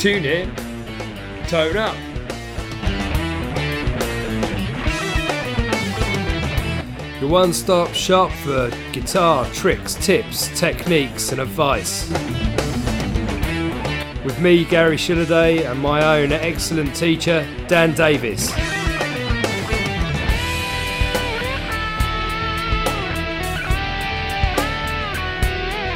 Tune in, tone up. Your one stop shop for guitar tricks, tips, techniques, and advice. With me, Gary Shilliday, and my own excellent teacher, Dan Davis.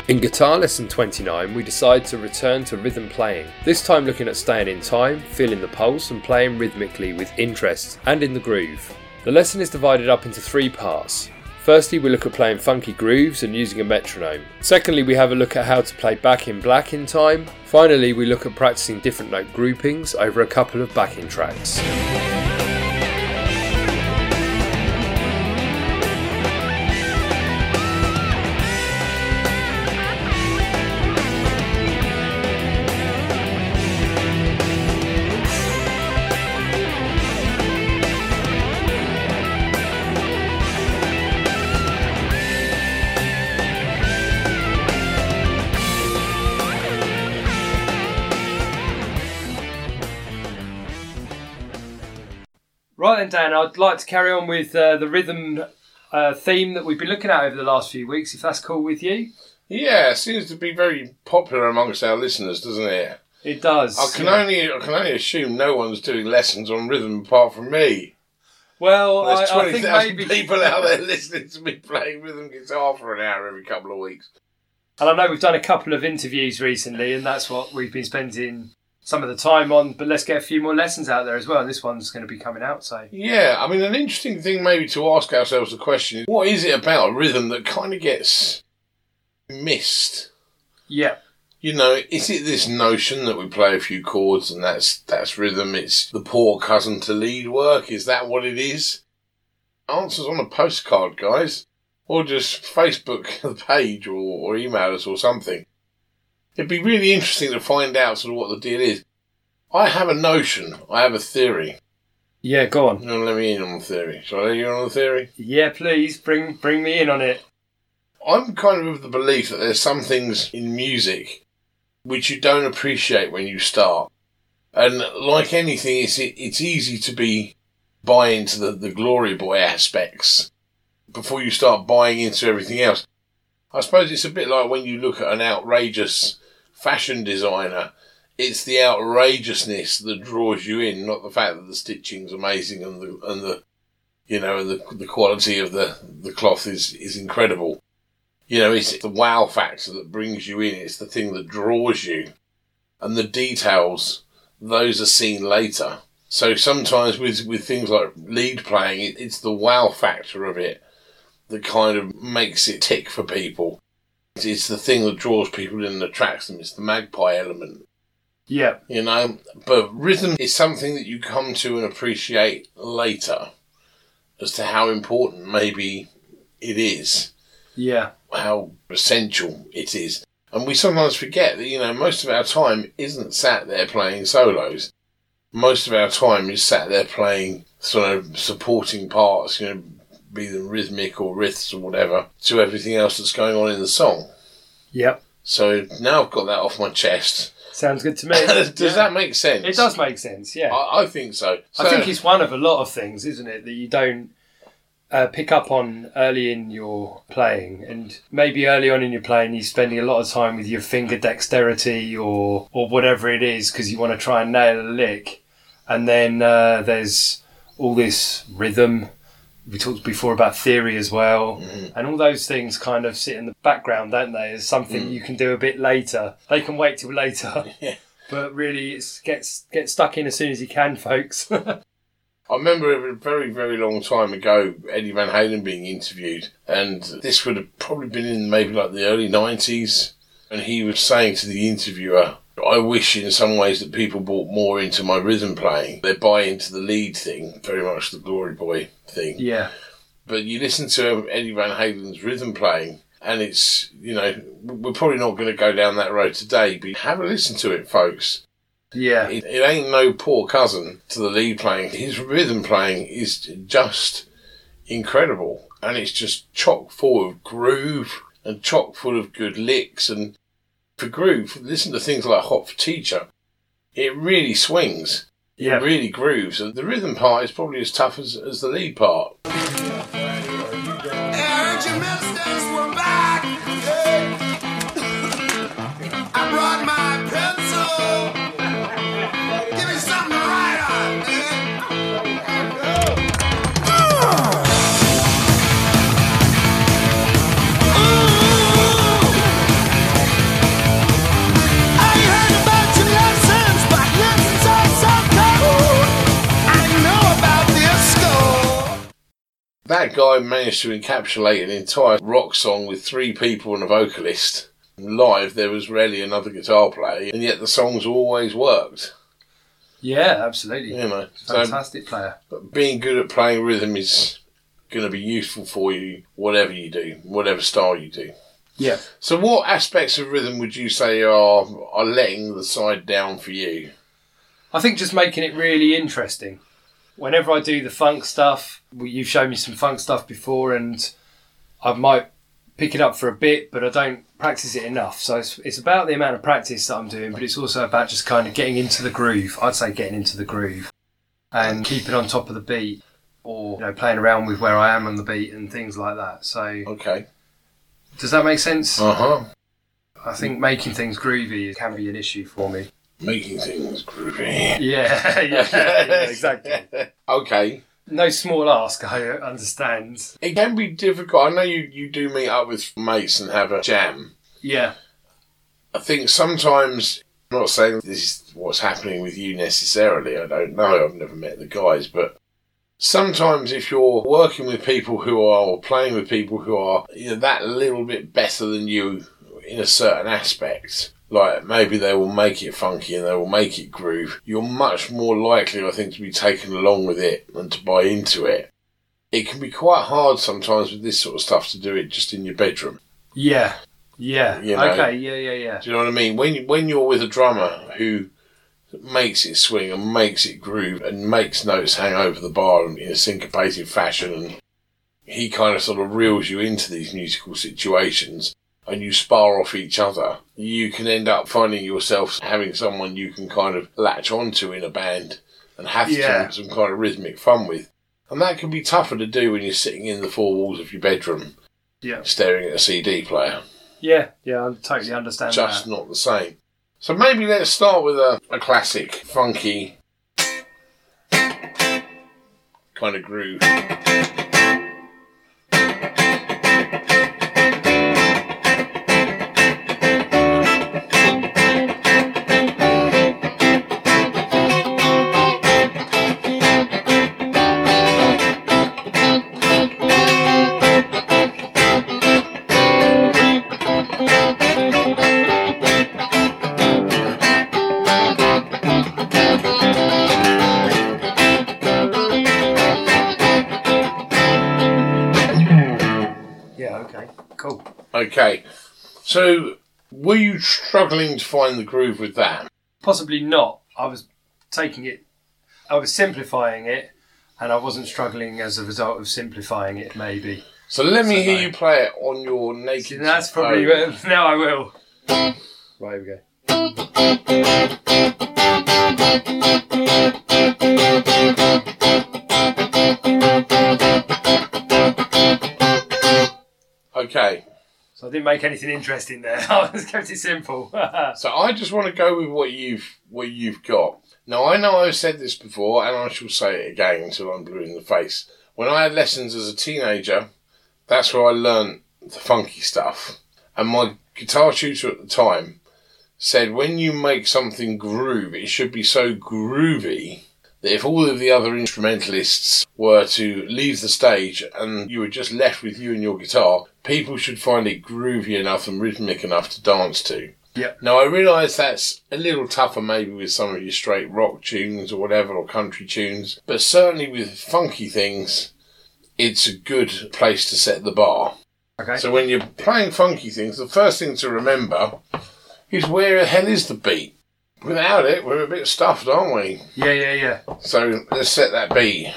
In Guitar Lesson 29, we decide to return to rhythm playing, this time looking at staying in time, feeling the pulse, and playing rhythmically with interest and in the groove. The lesson is divided up into three parts. Firstly, we look at playing funky grooves and using a metronome. Secondly, we have a look at how to play back in black in time. Finally, we look at practicing different note groupings over a couple of backing tracks. Dan, I'd like to carry on with uh, the rhythm uh, theme that we've been looking at over the last few weeks, if that's cool with you. Yeah, it seems to be very popular amongst our listeners, doesn't it? It does. I can yeah. only I can only assume no one's doing lessons on rhythm apart from me. Well, There's I, I think maybe. people out there listening to me playing rhythm guitar for an hour every couple of weeks. And I know we've done a couple of interviews recently, and that's what we've been spending some of the time on. But let's get a few more lessons out there as well. This one's going to be coming out, so. Yeah, I mean, an interesting thing maybe to ask ourselves the question is what is it about rhythm that kind of gets missed? Yeah. You know, is it this notion that we play a few chords and that's that's rhythm? It's the poor cousin to lead work. Is that what it is? Answers on a postcard, guys, or just Facebook the page or, or email us or something. It'd be really interesting to find out sort of what the deal is. I have a notion. I have a theory. Yeah, go on. You want to let me in on the theory? Shall I let you in on the theory? Yeah, please bring bring me in on it. I'm kind of of the belief that there's some things in music which you don't appreciate when you start. And like anything, it's, it's easy to be buy into the, the glory boy aspects before you start buying into everything else. I suppose it's a bit like when you look at an outrageous fashion designer. It's the outrageousness that draws you in, not the fact that the stitching's amazing and the and the you know and the the quality of the the cloth is is incredible. You know, it's the wow factor that brings you in. It's the thing that draws you. And the details, those are seen later. So sometimes with, with things like lead playing, it, it's the wow factor of it that kind of makes it tick for people. It's, the thing that draws people in and attracts them. It's the magpie element, Yeah. you know. But rhythm is something that you come to and appreciate later as to how important maybe it is Yeah. how essential it is. And we sometimes forget that, you know, most of our time isn't sat there playing solos. Most of our time is sat there playing sort of supporting parts, you know, be them rhythmic or riffs or whatever, to everything else that's going on in the song. Yep. So now I've got that off my chest. Sounds good to me. Does Yeah. that make sense? It does make sense. Yeah. I, I think so. I think it's one of a lot of things, isn't it, that you don't uh, pick up on early in your playing, and maybe early on in your playing, you're spending a lot of time with your finger dexterity or or whatever it is because you want to try and nail a lick, and then uh, there's all this rhythm. We talked before about theory as well, mm-hmm. and all those things kind of sit in the background, don't they? Is something mm. you can do a bit later. They can wait till later. Yeah. But really, it's gets get stuck in as soon as you can, folks. I remember a very, very long time ago, Eddie Van Halen being interviewed, and this would have probably been in maybe like the early 90s. And he was saying to the interviewer, I wish in some ways that people bought more into my rhythm playing. They buy into the lead thing, very much the Glory Boy thing. yeah. But you listen to Eddie Van Halen's rhythm playing, and it's, you know, we're probably not going to go down that road today, but have a listen to it, folks. Yeah. It, it ain't no poor cousin to the lead playing. His rhythm playing is just incredible. And it's just chock full of groove and chock full of good licks. And groove, listen to things like Hot for Teacher. it really swings. Yeah. It really grooves. And the rhythm part is probably as tough as, as the lead part. That guy managed to encapsulate an entire rock song with three people and a vocalist. Live, there was rarely another guitar player, and yet the songs always worked. Yeah, absolutely. You know, so Fantastic player. But being good at playing rhythm is going to be useful for you, whatever you do, whatever style you do. Yeah. So, what aspects of rhythm would you say are are letting the side down for you? I think just making it really interesting. Whenever I do the funk stuff, you've shown me some funk stuff before, and I might pick it up for a bit, but I don't practice it enough. So it's, it's about the amount of practice that I'm doing, but it's also about just kind of getting into the groove. I'd say getting into the groove and keeping on top of the beat, or you know, playing around with where I am on the beat and things like that. So Okay. does that make sense? Uh huh. I think making things groovy can be an issue for me. Making things groovy. Yeah, yeah, yeah exactly. okay. No small ask, I understand. It can be difficult. I know you, you do meet up with mates and have a jam. Yeah, I think sometimes, I'm not saying this is what's happening with you necessarily, I don't know, I've never met the guys, but sometimes if you're working with people who are, or playing with people who are you know, that little bit better than you in a certain aspect, like maybe they will make it funky and they will make it groove, you're much more likely, I think, to be taken along with it and to buy into it. It can be quite hard sometimes with this sort of stuff to do it just in your bedroom. yeah, yeah. You know. okay, yeah, yeah, yeah. Do you know what I mean? When when you're with a drummer who makes it swing and makes it groove and makes notes hang over the bar in a syncopated fashion, and he kind of sort of reels you into these musical situations, and you spar off each other, you can end up finding yourself having someone you can kind of latch onto in a band and have Yeah. some, some kind of rhythmic fun with. And that can be tougher to do when you're sitting in the four walls of your bedroom Yeah, staring at a CD player yeah, yeah. I totally understand just that. not the same. So maybe let's start with a, a classic, funky kind of groove. Okay, so were you struggling to find the groove with that? Possibly not. I was taking it, I was simplifying it, and I wasn't struggling as a result of simplifying it. Maybe. So let me So hear no. you play it on your naked. That's probably phone. now I will. Right, here we go. Make anything interesting there. I just kept it simple. so I just want to go with what you've what you've got. Now I know I've said this before, and I shall say it again until I'm blue in the face. When I had lessons as a teenager, that's where I learnt the funky stuff. And my guitar tutor at the time said, when you make something groove, it should be so groovy that if all of the other instrumentalists were to leave the stage and you were just left with you and your guitar, people should find it groovy enough and rhythmic enough to dance to. Yep. Now I realise that's a little tougher maybe with some of your straight rock tunes or whatever or country tunes, but certainly with funky things, it's a good place to set the bar. okay. So when you're playing funky things, the first thing to remember is where the hell is the beat? Without it, we're a bit stuffed, aren't we? yeah, yeah, yeah. So let's set that beat.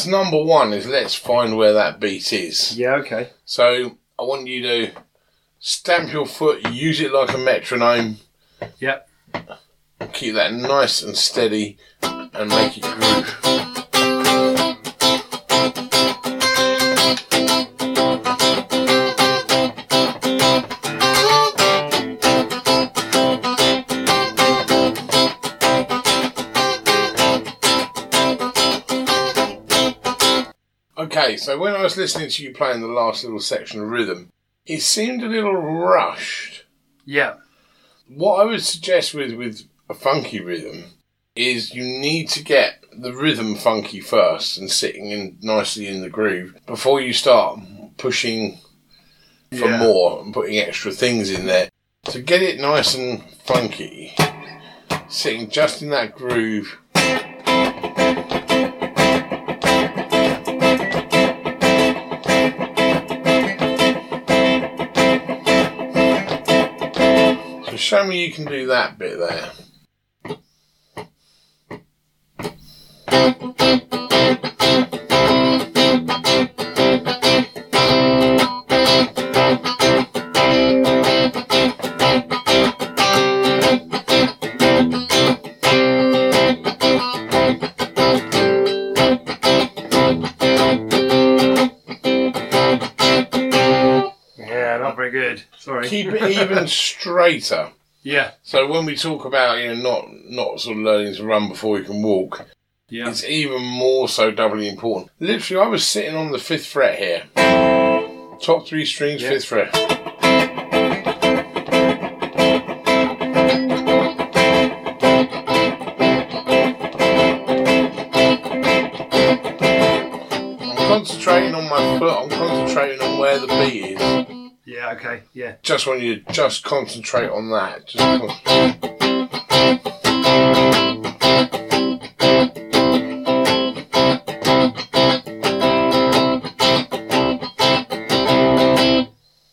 That's number one. Is let's find where that beat is. Yeah, okay. So I want you to stamp your foot, use it like a metronome, Yep. keep that nice and steady, and make it groove. So when I was listening to you playing the last little section of rhythm, it seemed a little rushed. Yeah. What I would suggest with, with a funky rhythm is you need to get the rhythm funky first and sitting in nicely in the groove before you start pushing for Yeah. more and putting extra things in there. To get it nice and funky, sitting just in that groove. Show me you can do that bit there. Yeah, not very good. Sorry. Keep it even straighter. Yeah. So when we talk about you know not not sort of learning to run before you can walk, Yeah. it's even more so doubly important. Literally, I was sitting on the fifth fret here, top three strings, Yeah. fifth fret. I'm concentrating on my foot. I'm concentrating on where the beat is. Yeah, okay. Yeah. Just want you to just concentrate on that. Just con-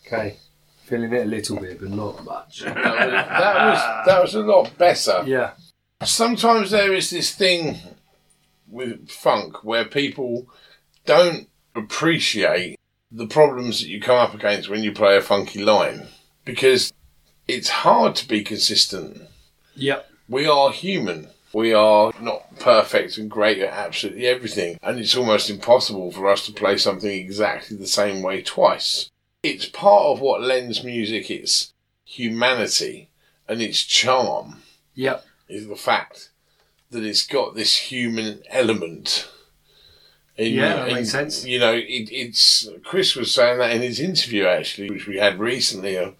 Okay. Feeling it a little bit, but not much. that was that was a lot better. yeah. Sometimes there is this thing with funk where people don't appreciate the problems that you come up against when you play a funky line because it's hard to be consistent. Yep. We are human. We are not perfect and great at absolutely everything, and it's almost impossible for us to play something exactly the same way twice. It's part of what lends music its humanity and its charm Yep. is the fact that it's got this human element. Yeah, that makes sense. You know, it, it's Chris was saying that in his interview actually, which we had recently. uh,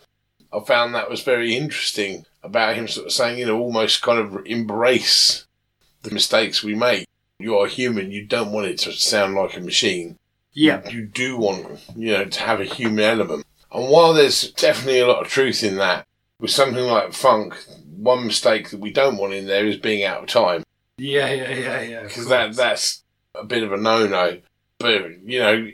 I found that was very interesting about him sort of saying, you know, almost kind of embrace the mistakes we make. You are human. You don't want it to sound like a machine Yep. you do want, you know, to have a human element. And while there's definitely a lot of truth in that, with something like funk, one mistake that we don't want in there is being out of time Yeah, yeah, yeah, yeah. because that that's a bit of a no-no. But you know,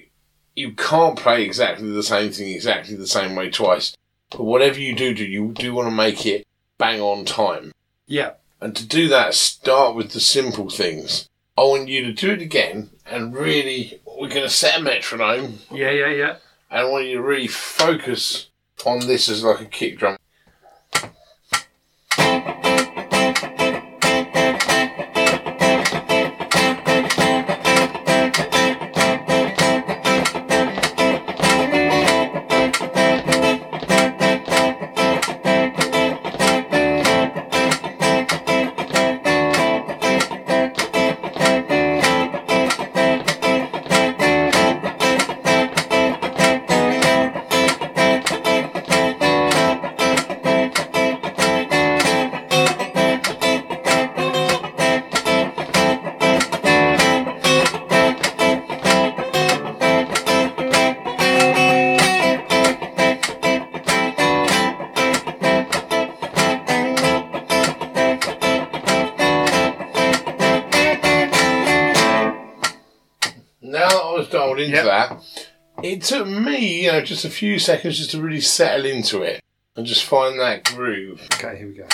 you can't play exactly the same thing exactly the same way twice. But whatever you do do, you do want to make it bang on time. Yeah. And to do that, start with the simple things. I want you to do it again and really, we're going to set a metronome Yeah, yeah, yeah. and I want you to really focus on this as like a kick drum. Just a few seconds just to really settle into it and just find that groove. Okay, here we go.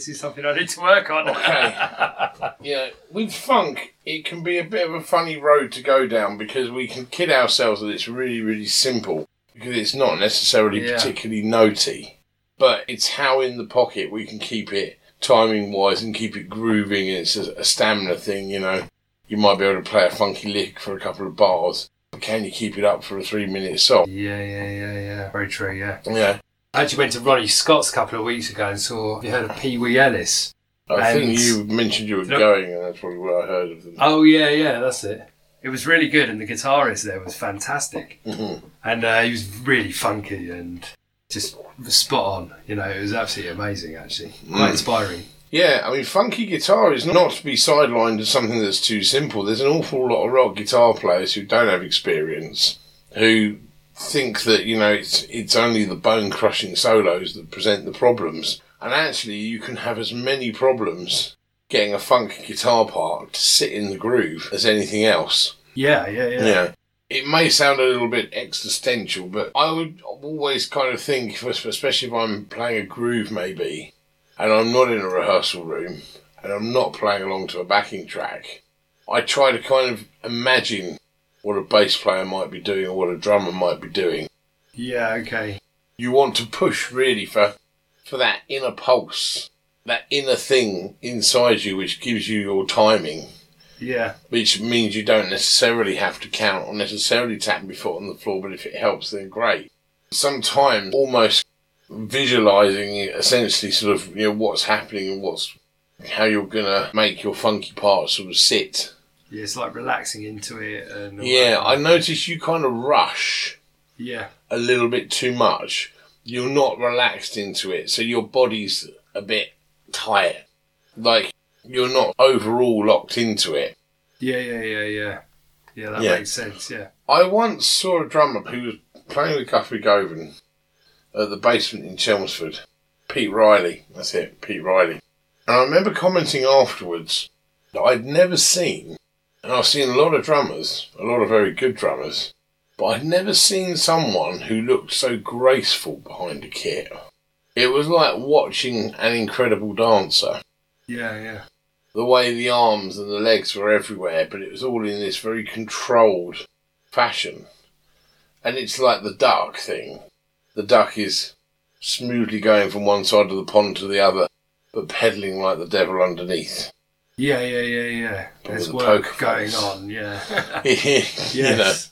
This is something I need to work on. Okay. Yeah, with funk, it can be a bit of a funny road to go down because we can kid ourselves that it's really, really simple because it's not necessarily Yeah. particularly notey, but it's how in the pocket we can keep it timing wise and keep it grooving. And it's a, a stamina thing, you know. You might be able to play a funky lick for a couple of bars, but can you keep it up for a three minute song? yeah, yeah, yeah, yeah. Very true, yeah. Yeah, I actually went to Ronnie Scott's a couple of weeks ago and saw. Have you heard of Pee Wee Ellis? I think you mentioned you were Look- going, and that's probably where I heard of them. Oh yeah, yeah, that's it. It was really good, and the guitarist there was fantastic, Mhm. and uh, he was really funky and just spot on. You know, it was absolutely amazing. Actually, quite Mm. inspiring. Yeah, I mean, funky guitar is not to be sidelined as something that's too simple. There's an awful lot of rock guitar players who don't have experience, who think that you know it's it's only the bone crushing solos that present the problems, and actually you can have as many problems getting a funk guitar part to sit in the groove as anything else. Yeah, yeah, yeah. Yeah. It may sound a little bit existential, but I would always kind of think, especially if I'm playing a groove maybe, and I'm not in a rehearsal room, and I'm not playing along to a backing track, I try to kind of imagine what a bass player might be doing or what a drummer might be doing. Yeah, okay. You want to push really for for that inner pulse, that inner thing inside you which gives you your timing Yeah, which means you don't necessarily have to count or necessarily tap your foot on the floor, but if it helps, then great. Sometimes almost visualizing essentially sort of you know what's happening and what's how you're gonna make your funky part sort of sit. Yeah. It's like relaxing into it, and Yeah. I notice you kind of rush Yeah, a little bit too much. You're not relaxed into it, so your body's a bit tired. Like you're not overall locked into it. yeah, yeah, yeah, yeah. Yeah, that Yeah. makes sense. Yeah, I once saw a drummer who was playing with Guthrie Govan at the basement in Chelmsford. Pete Riley, that's it, Pete Riley. And I remember commenting afterwards that I'd never seen, and I've seen a lot of drummers, a lot of very good drummers, but I'd never seen someone who looked so graceful behind a kit. It was like watching an incredible dancer yeah, yeah. the way the arms and the legs were everywhere, but it was all in this very controlled fashion. And it's like the duck thing. The duck is smoothly going from one side of the pond to the other, but pedaling like the devil underneath. Yeah, yeah, yeah, yeah. There's the work going face. on. Yeah. you know. yes.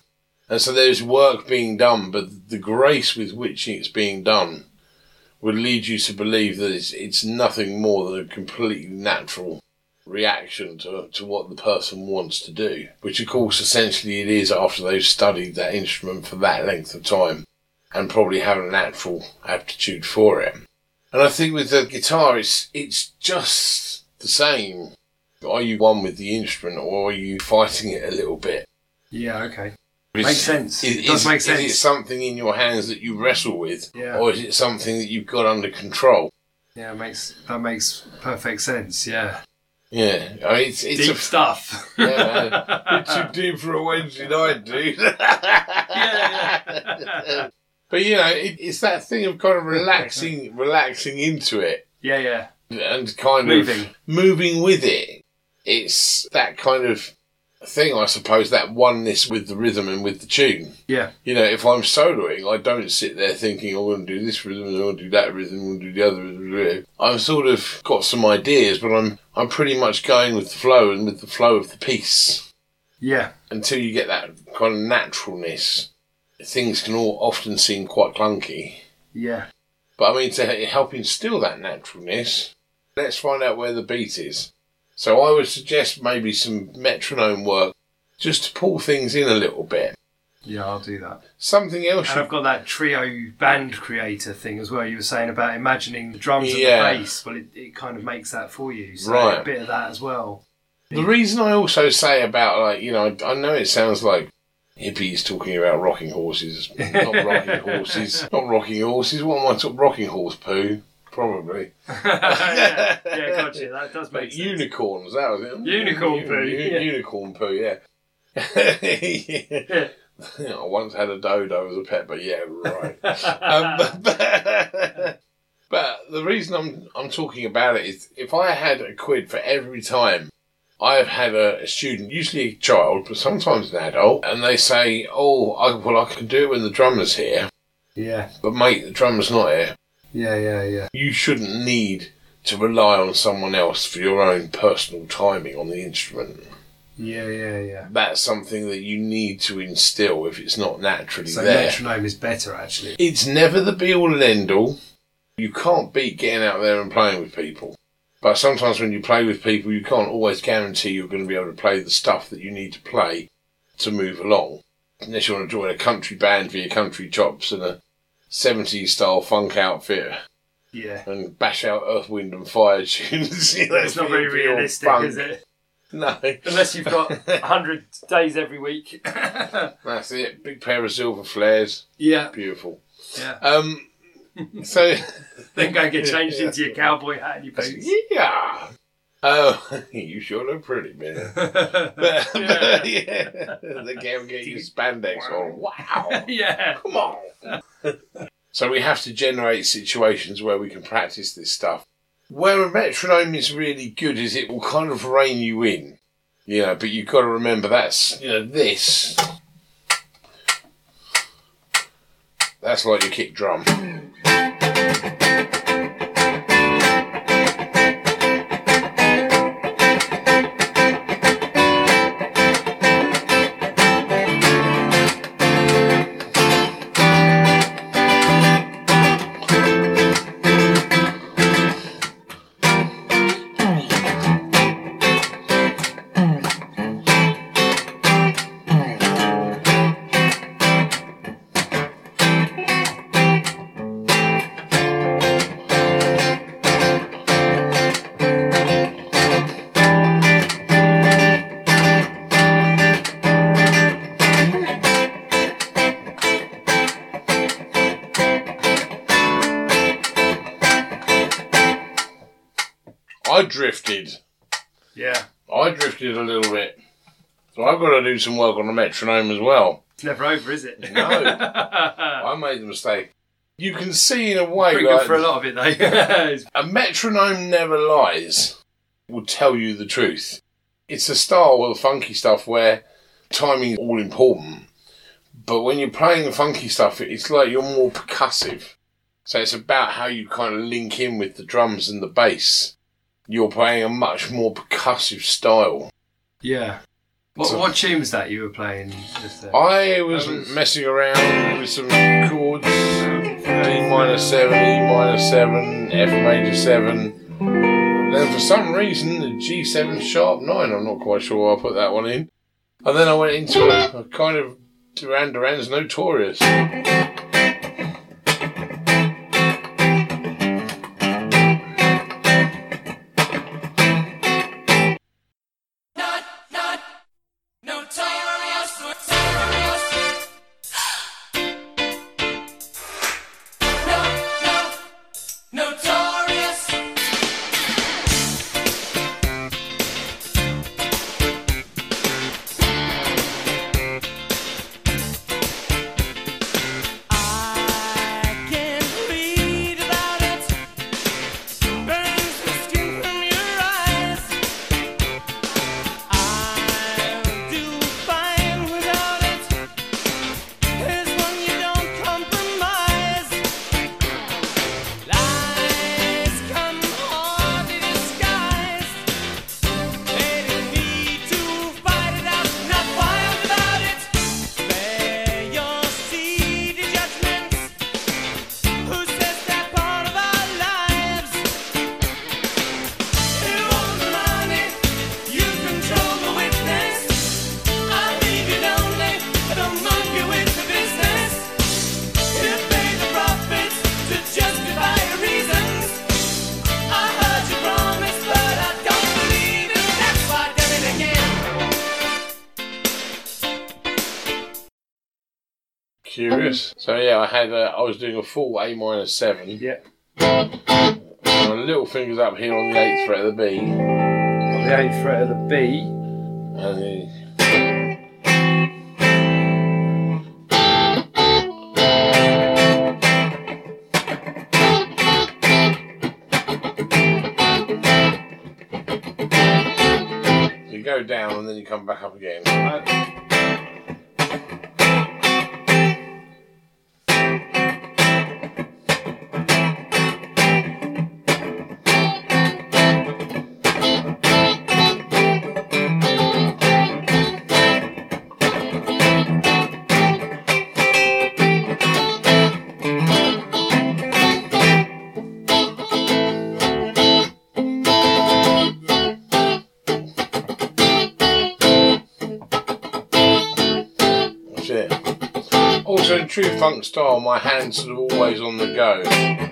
And so there's work being done, but the grace with which it's being done would lead you to believe that it's, it's nothing more than a completely natural reaction to, to what the person wants to do. Which, of course, essentially it is after they've studied that instrument for that length of time and probably have a natural aptitude for it. And I think with the guitar, it's, it's just the same. Are you one with the instrument or are you fighting it a little bit? Yeah. Okay. Is- Makes sense. Is, It does is- make sense. Is it something in your hands that you wrestle with, Yeah. or is it something that you've got under control? Yeah, makes that makes perfect sense. Yeah. Yeah, I mean, it's it's Deep a stuff. yeah, it's too deep for a Wednesday night, dude. yeah. but you know, it, it's that thing of kind of relaxing, relaxing into it, Yeah, yeah. and kind Moving. of moving with it. It's that kind of thing, I suppose, that oneness with the rhythm and with the tune. Yeah. You know, if I'm soloing, I don't sit there thinking, I'm going to do this rhythm, I'm going to do that rhythm, I'm going to do the other rhythm. I've sort of got some ideas, but I'm, I'm pretty much going with the flow and with the flow of the piece Yeah. until you get that kind of naturalness. Things can all often seem quite clunky. Yeah. But I mean, to help instill that naturalness, let's find out where the beat is. So I would suggest maybe some metronome work just to pull things in a little bit. Yeah, I'll do that. Something else And you I've got that trio band creator thing as well. You were saying about imagining the drums Yeah. and the bass. Well, it, it kind of makes that for you. So Right. a bit of that as well. The reason I also say about like you know I, I know it sounds like hippies talking about rocking horses, not rocking horses, not rocking horses. What am I talking? Rocking horse poo, probably. yeah, yeah, gotcha. That does But make sense. unicorns, that was it. Unicorn poo, yeah. Unicorn poo, yeah. Yeah. I once had a dodo as a pet, but yeah, right. um, but, but the reason I'm I'm talking about it is if I had a quid for every time I have had a, a student, usually a child, but sometimes an adult, and they say, "Oh, I, well, I can do it when the drummer's here, Yeah, but mate, the drummer's not here." Yeah, yeah, yeah. You shouldn't need to rely on someone else for your own personal timing on the instrument. Yeah, yeah, yeah. That's something that you need to instill if it's not naturally there. So there. metronome is better actually. It's never the be all and end all. You can't beat getting out there and playing with people. But sometimes when you play with people, you can't always guarantee you're going to be able to play the stuff that you need to play to move along. Unless you want to join a country band for your country chops and a 70s style funk outfit Yeah. and bash out Earth, Wind and Fire tunes. You know, It's not very realistic, funk. is it? No. Unless you've got 100 days every week. That's it. Big pair of silver flares. yeah, Beautiful. yeah. Um, so. Then go and get changed into your cowboy hat and your boots. Yeah. Oh, you sure look pretty, man. But, but, yeah, the girl get you spandex on. Wow, yeah. come on. so we have to generate situations where we can practice this stuff. Where a metronome is really good is it will kind of rein you in, you know. But you've got to remember that's you know this. That's like your kick drum. Do some work on the metronome as well. It's never over, is it? No. I made the mistake. You can see in a way Pretty like, good for a lot of it, though. A metronome never lies. Will tell you the truth. It's a style of funky stuff where timing is all important. But when you're playing the funky stuff, it's like you're more percussive. So it's about how you kind of link in with the drums and the bass. You're playing a much more percussive style. yeah. What, So- what tune was that you were playing? Just? Uh, I was, was- messing around with some chords D minor 7, E minor 7, F major 7. Then for some reason, the G7 sharp 9, I'm not quite sure why I put that one in. And then I went into a, a kind of Duran Duran's Notorious. Was doing a full A minor seven. Yeah. My little fingers up here on the eighth fret of the B, On the eighth fret of the B. and the You go down and then you come back up again. Funk style, my hands are always on the go.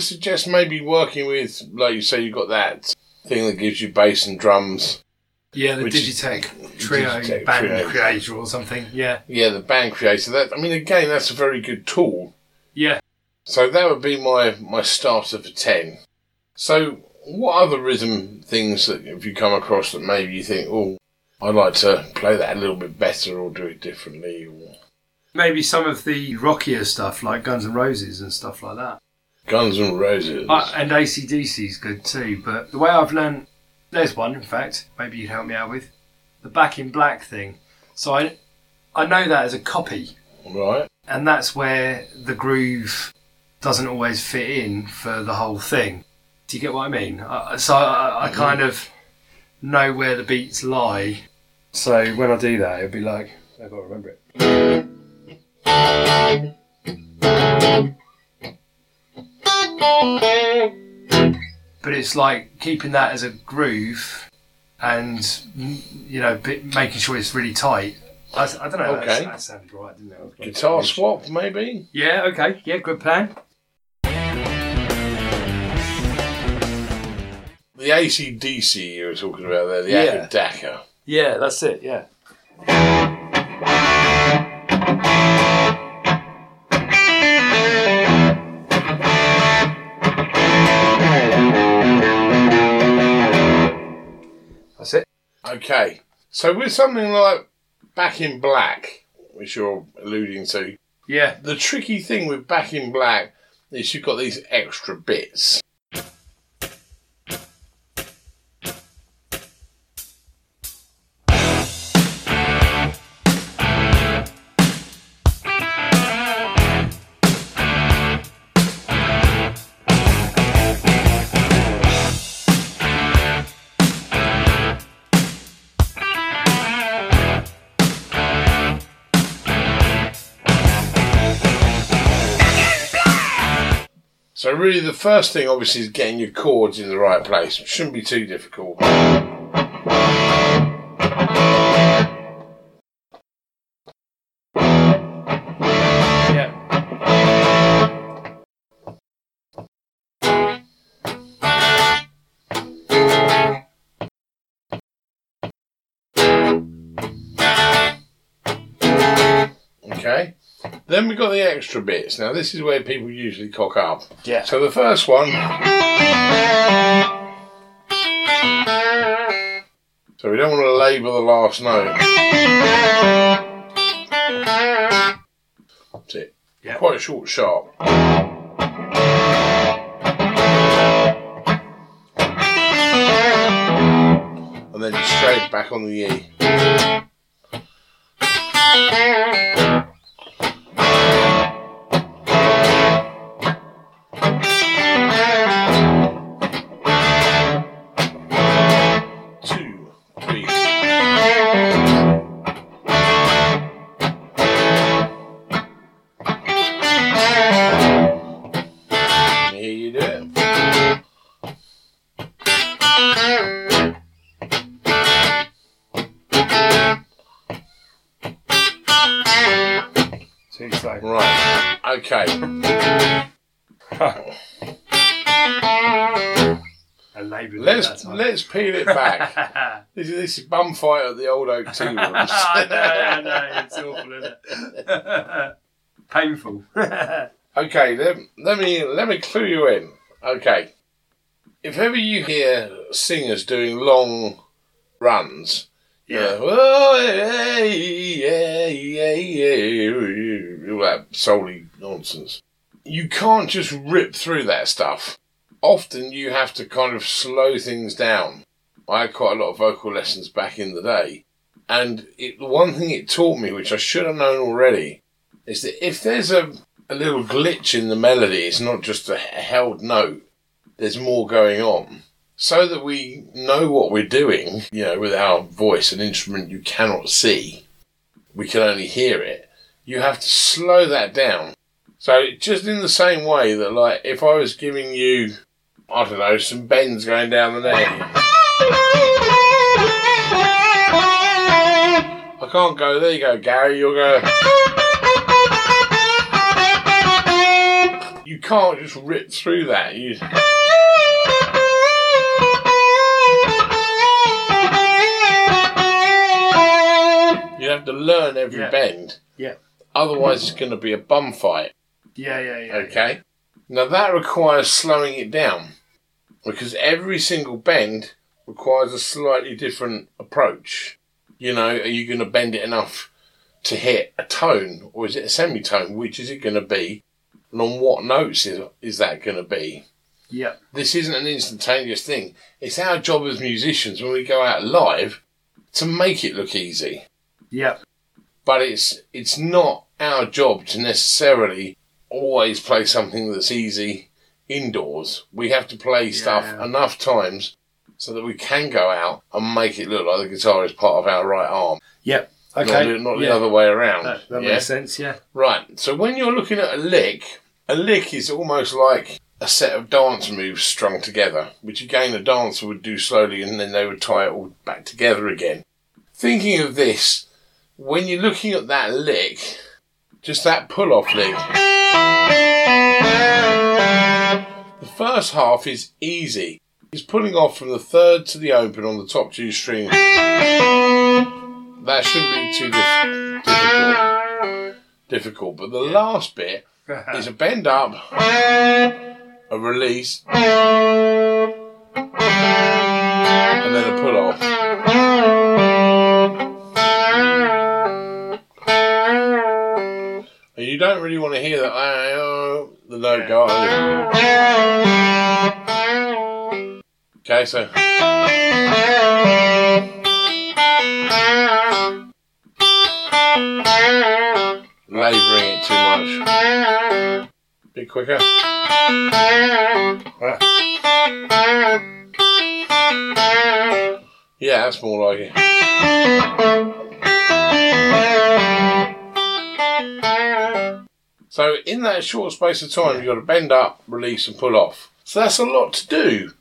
Would suggest maybe working with, like you say, you've got that thing that gives you bass and drums. Yeah, the Digitech Trio Digitech Band Trio. Creator or something. Yeah. Yeah, the band creator. That I mean, again, that's a very good tool. Yeah. So that would be my my starter for ten. So what other rhythm things that have you come across that maybe you think, oh, I'd like to play that a little bit better or do it differently? Or Maybe some of the rockier stuff like Guns N' Roses and stuff like that. Guns and Roses. Uh, and ACDC's good too, but the way I've learned, there's one in fact, maybe you'd help me out with, the Back in Black thing. So I, I know that as a copy, right. and that's where the groove doesn't always fit in for the whole thing. Do you get what I mean? I, so I, I kind of know where the beats lie. So when I do that, it'll be like, I've got to remember it. But it's like keeping that as a groove and, you know, bit, making sure it's really tight. I, I don't know. Okay. That, that sounded right, didn't it? I was Guitar swap, maybe. Yeah, okay. Yeah, good plan. The ACDC you were talking about there, the Yeah. Akadaka. Yeah, that's it. Yeah. Okay. So with something like Back in Black, which you're alluding to, Yeah. the tricky thing with Back in Black is you've got these extra bits. Really the first thing obviously is getting your chords in the right place. It shouldn't be too difficult. Okay. Then we've got the extra bits. Now this is where people usually cock up. Yeah. So the first one. So we don't want to labour the last note. That's it. Yeah. Quite short, sharp. And then straight back on the E. pretty slow. Right. Okay. Let's let's peel it back. this is this is bum fight at the old oak tea rooms. Know, I know, it's awful, isn't it? Painful. Okay, let, let me let me clue you in. Okay, if ever you hear singers doing long runs, yeah, oh, yeah, yeah, yeah, yeah, that solely nonsense. You can't just rip through that stuff. Often you have to kind of slow things down. I had quite a lot of vocal lessons back in the day, and it, the one thing it taught me, which I should have known already, is that if there's a a little glitch in the melody. It's not just a held note. There's more going on. So that we know what we're doing, you know, with our voice, an instrument you cannot see, we can only hear it. You have to slow that down. So just in the same way that, like, if I was giving you, I don't know, some bends going down the neck, I can't go. There you go, Gary. You'll go. You can't just rip through that. You. You have to learn every Yeah. bend. Yeah. Otherwise, it's going to be a bum fight. Yeah, yeah, yeah. Okay. Now that requires slowing it down because every single bend requires a slightly different approach. You know, are you going to bend it enough to hit a tone or is it a semitone? Which is it going to be? And on what notes is, is that going to be? Yeah. This isn't an instantaneous thing. It's our job as musicians when we go out live to make it look easy Yeah. But it's it's not our job to necessarily always play something that's easy indoors. We have to play stuff enough times so that we can go out and make it look like the guitar is part of our right arm, Yep. not, Okay. the, not the yeah. other way around. That, that yeah? makes sense, yeah. Right. So when you're looking at a lick, a lick is almost like a set of dance moves strung together, which again a dancer would do slowly and then they would tie it all back together again. Thinking of this, when you're looking at that lick, just that pull off lick, the first half is easy. It's pulling off from the third to the open on the top two strings. That shouldn't be too dif- difficult. Difficult, but the last bit is a bend up, a release, and then a pull off. Don't really want to hear that uh, the note go up. Okay, so labouring it too much. Bit quicker. Yeah, that's more like it. So in that short space of time, you've got to bend up, release, and pull off. So that's a lot to do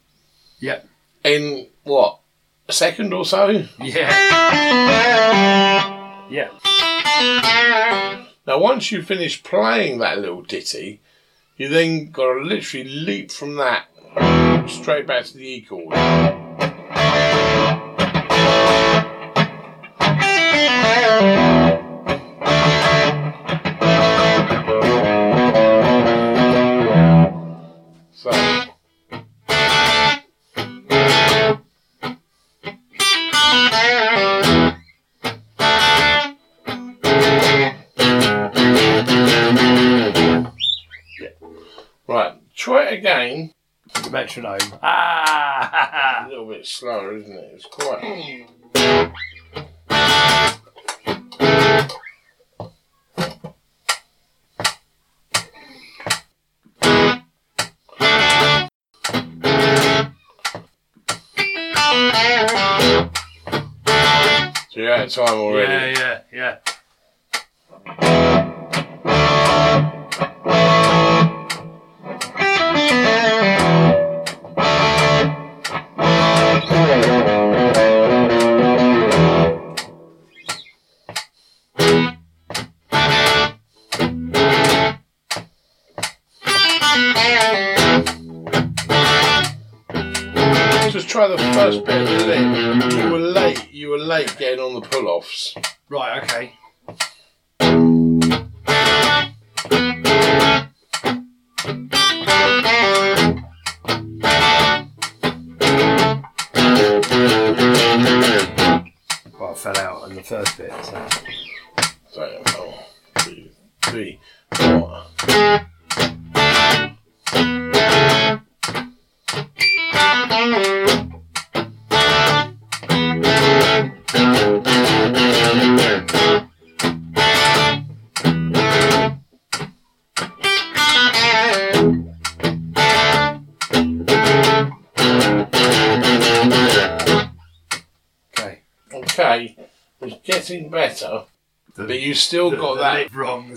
Yeah. in what a second or so. Yeah. Yeah. Now, once you finish playing that little ditty, you then got to literally leap from that straight back to the E chord. Metronome. Ah! A little bit slower, isn't it? It's quite. So you're out of time already. yeah, yeah, yeah.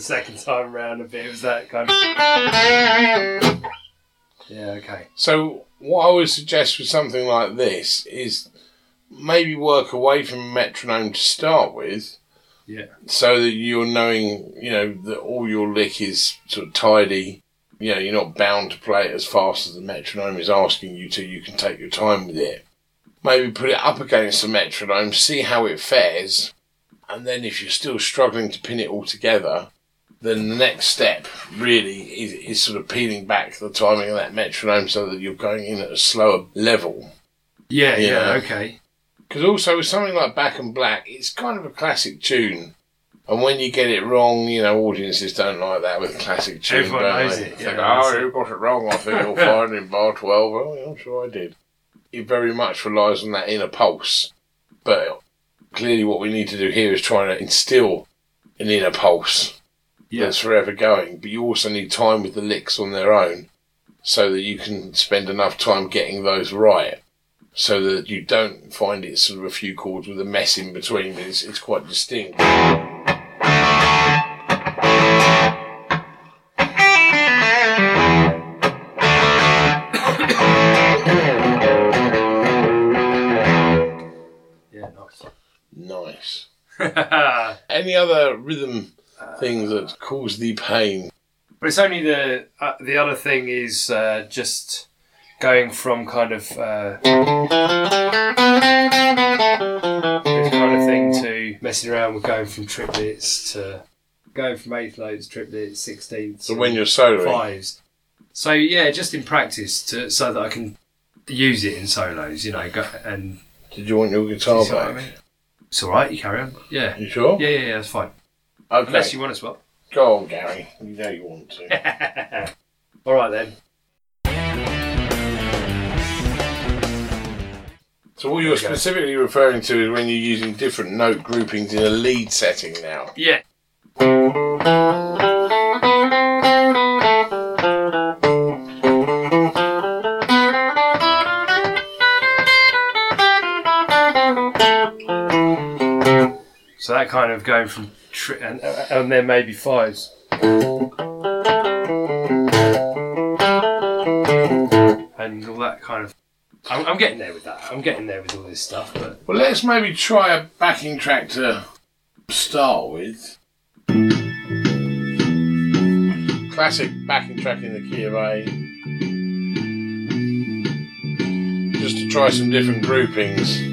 Second time round a bit. It was that kind of. Yeah, okay. So, what I would suggest with something like this is maybe work away from metronome to start with, Yeah. so that you're knowing, you know, that all your lick is sort of tidy. You know, you're not bound to play it as fast as the metronome is asking you to. You can take your time with it. Maybe put it up against the metronome, see how it fares, and then if you're still struggling to pin it all together, the next step really is, is sort of peeling back the timing of that metronome so that you're going in at a slower level. Yeah, yeah, okay. Because also with something like Back in Black, it's kind of a classic tune. And when you get it wrong, you know, audiences don't like that with a classic tune. Everyone don't knows they? it, yeah, like, oh, it." you got it wrong. I think you'll find in bar 12. Oh, yeah, I'm sure I did. It very much relies on that inner pulse. But clearly, what we need to do here is try to instill an inner pulse Yeah. that's forever going. But you also need time with the licks on their own so that you can spend enough time getting those right. So that you don't find it sort of a few chords with a mess in between, but it's, it's quite distinct. Yeah, nice. Nice. Any other rhythm things that cause thee pain? But it's only the uh, the other thing is uh, just going from kind of uh, this kind of thing to messing around with going from triplets to going from eighth notes, triplets, sixteenths. So when you're soloing, fives. So yeah, just in practice to so that I can use it in solos, you know, go, and did you want your guitar see I back? mean? It's all right. You carry on. Yeah, You sure? yeah, yeah, yeah. That's fine. Okay. Unless you want to swap. Go on, Gary. You know you want to. all right then. So what you're specifically referring to is when you're using different note groupings in a lead setting now. Yeah. Kind of going from tri- and, and then maybe fives. And all that kind of. I'm, I'm getting there with that. I'm getting there with all this stuff, but Well, let's maybe try a backing track to start with. Classic backing track in the key of A. Just to try some different groupings.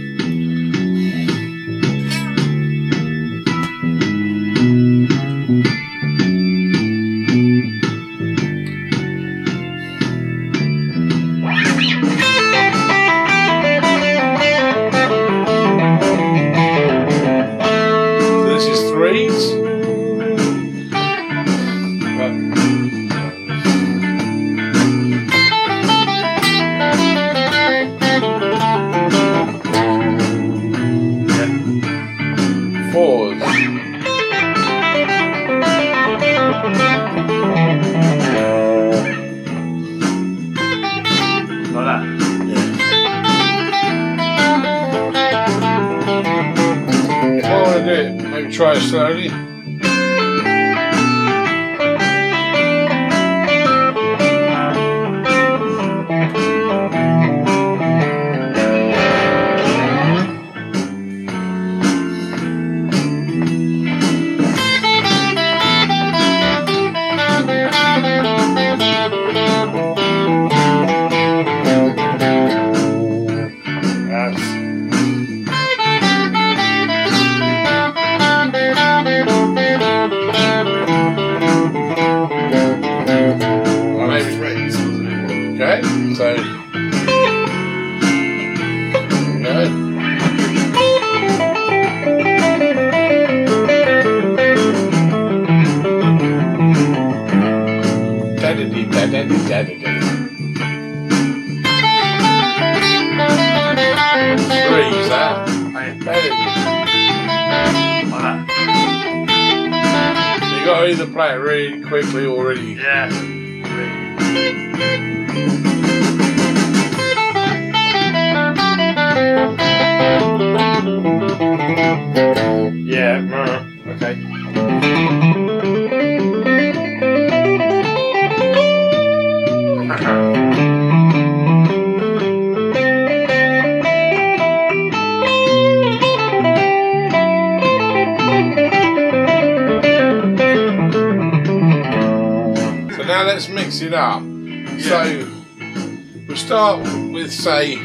You gotta either play it really quickly or really. Yeah. Yeah, okay. Mix it up. So we'll start with say.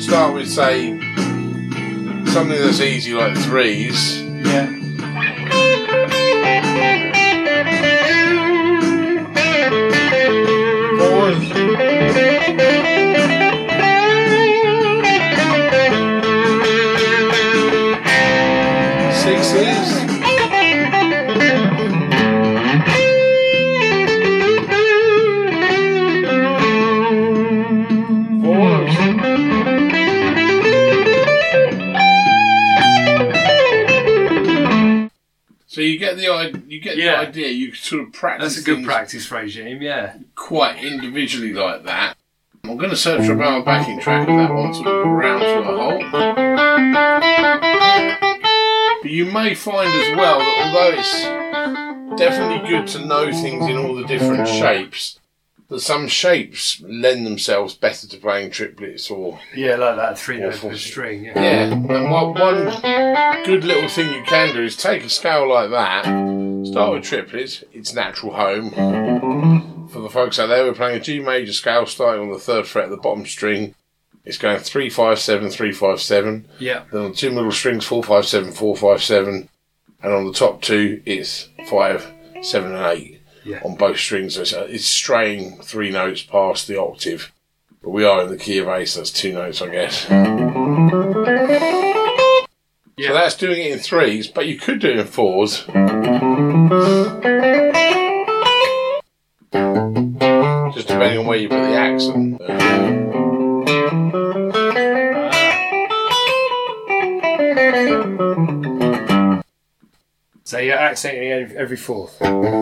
Start with say something that's easy like threes. You get Yeah. the idea. You sort of practice. That's a good practice regime. Yeah. quite individually like that. I'm going to search for a backing track of that one to we go round to a hole. But you may find as well that although it's definitely good to know things in all the different shapes, that some shapes lend themselves better to playing triplets or Yeah, like that three note per string. Yeah. yeah. And one, one good little thing you can do is take a scale like that, start with triplets, its natural home. For the folks out there, we're playing a G major scale starting on the third fret of the bottom string. It's going 357, 357. Yeah. Then on the two middle strings, 457, 457. And on the top two, it's 5, 7, and 8 Yeah. on both strings. So it's, uh, it's straying three notes past the octave. But we are in the key of A, so that's two notes, I guess. Yeah. So that's doing it in threes, but you could do it in fours. Just depending on where you put the accent. So you're accenting every, every fourth. Here comes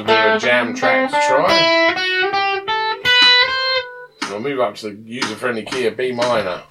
a bit of a jam track to try. So we'll move up to the user friendly key of B minor.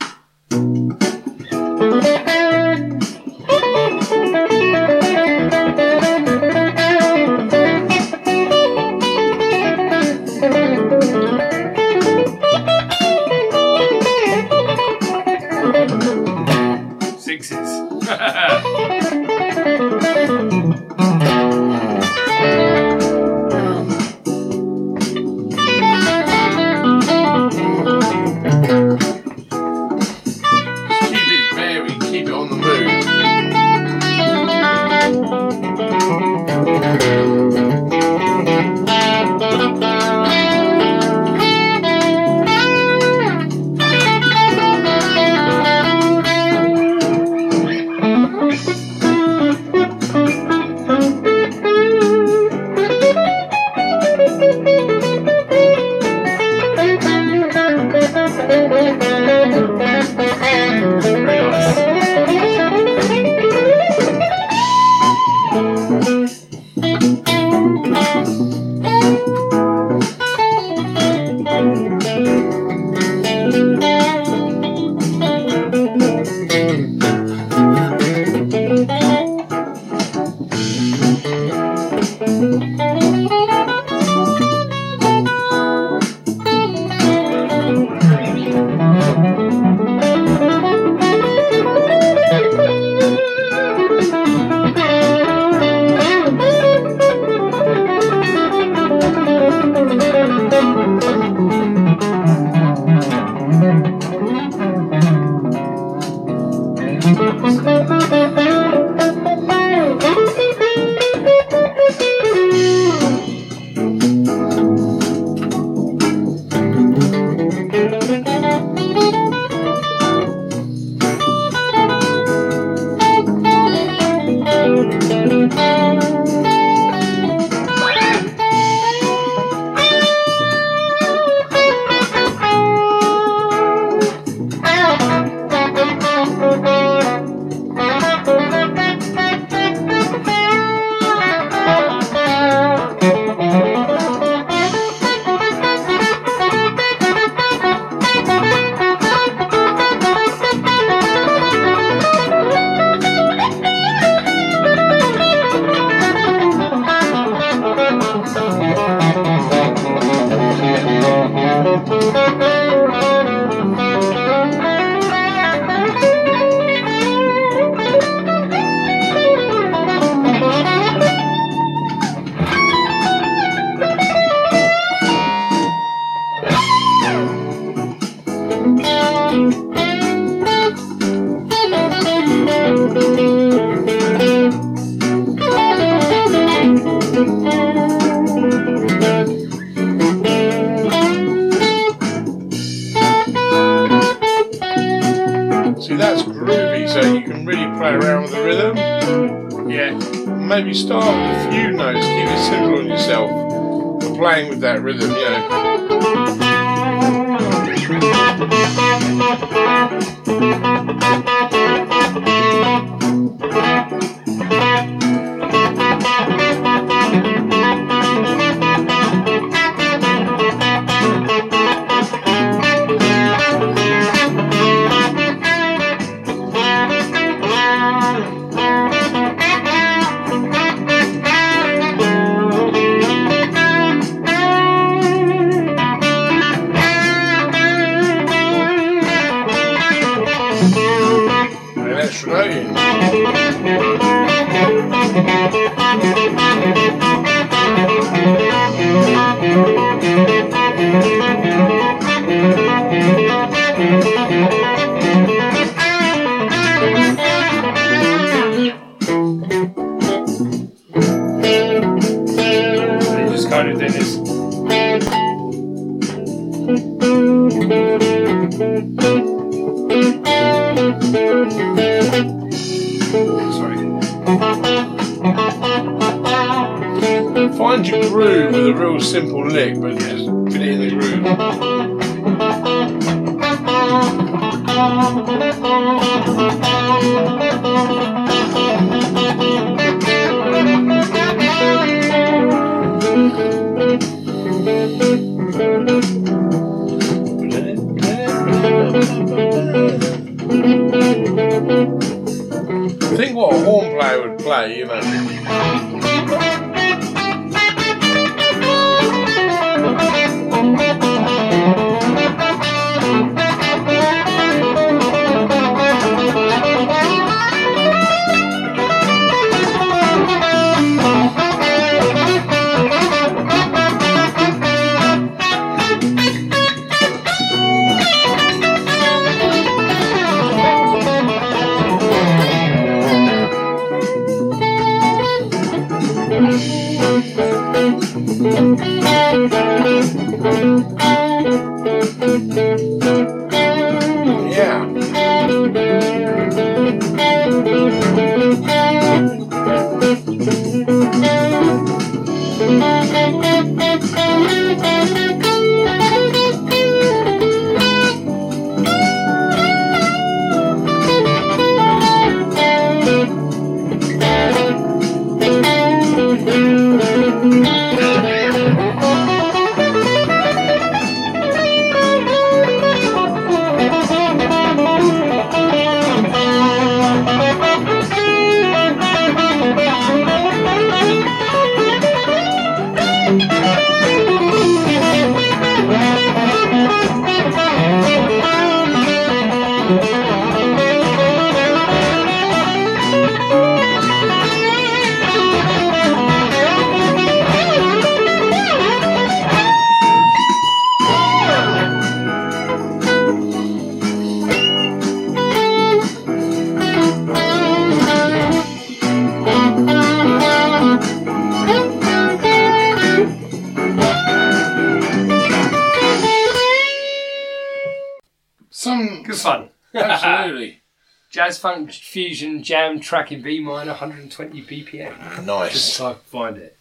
Funk Fusion Jam track in B minor, 120 BPM. Nice. Just nice. type find it.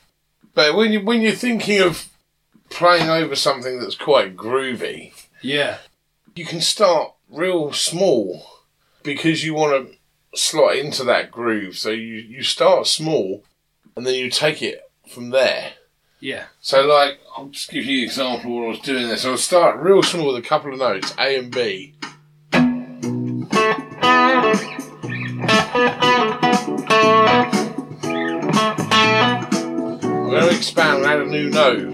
But when you when you're thinking of playing over something that's quite groovy, Yeah. you can start real small because you want to slot into that groove. So you, you start small and then you take it from there. Yeah. So, like, I'll just give you an example when I was doing this. I'll start real small with a couple of notes, A and B. expand and add a new note.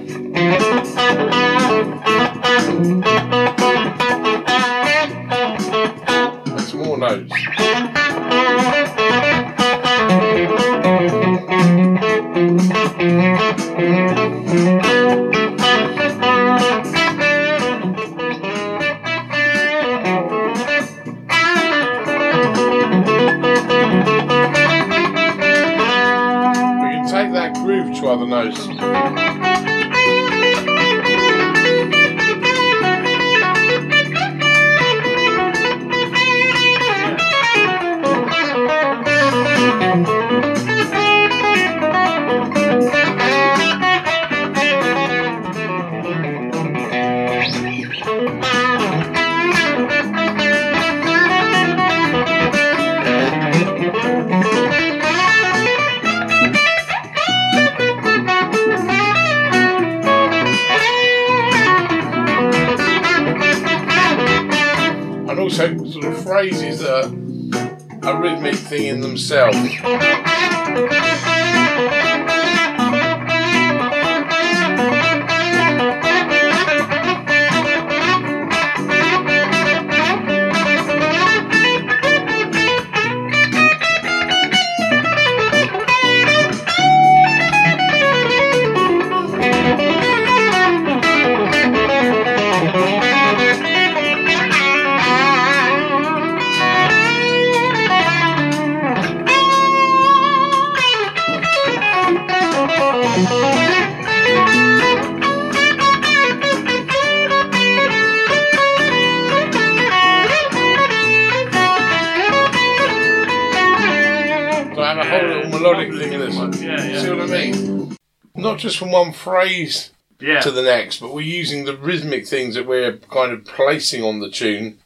Whole little melodic thing in this. Yeah, yeah. See what I mean? Not just from one phrase Yeah. to the next, but we're using the rhythmic things that we're kind of placing on the tune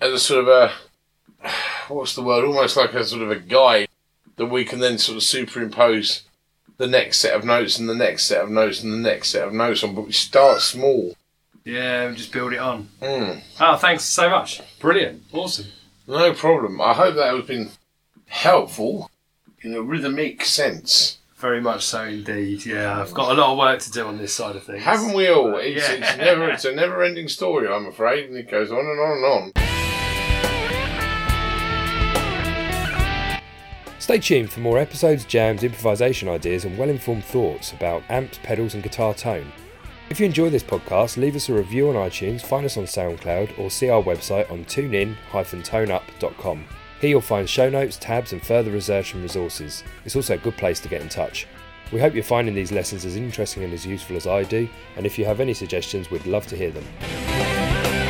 as a sort of a what's the word? Almost like a sort of a guide that we can then sort of superimpose the next set of notes and the next set of notes and the next set of notes on. But we start small. Yeah, and just build it on. Mm, Oh, thanks so much. Brilliant. Awesome. no problem. I hope that has been helpful in a rhythmic sense. Very much so indeed. Yeah, I've got a lot of work to do on this side of things. Haven't we all? It's, Yeah. it's never it's a never ending story, I'm afraid, and it goes on and on and on. Stay tuned for more episodes, jams, improvisation ideas, and well informed thoughts about amps, pedals, and guitar tone. If you enjoy this podcast, leave us a review on iTunes, find us on SoundCloud, or see our website on tunein-toneup.com. Here you'll find show notes, tabs, and further research and resources. It's also a good place to get in touch. We hope you're finding these lessons as interesting and as useful as I do, and if you have any suggestions, we'd love to hear them.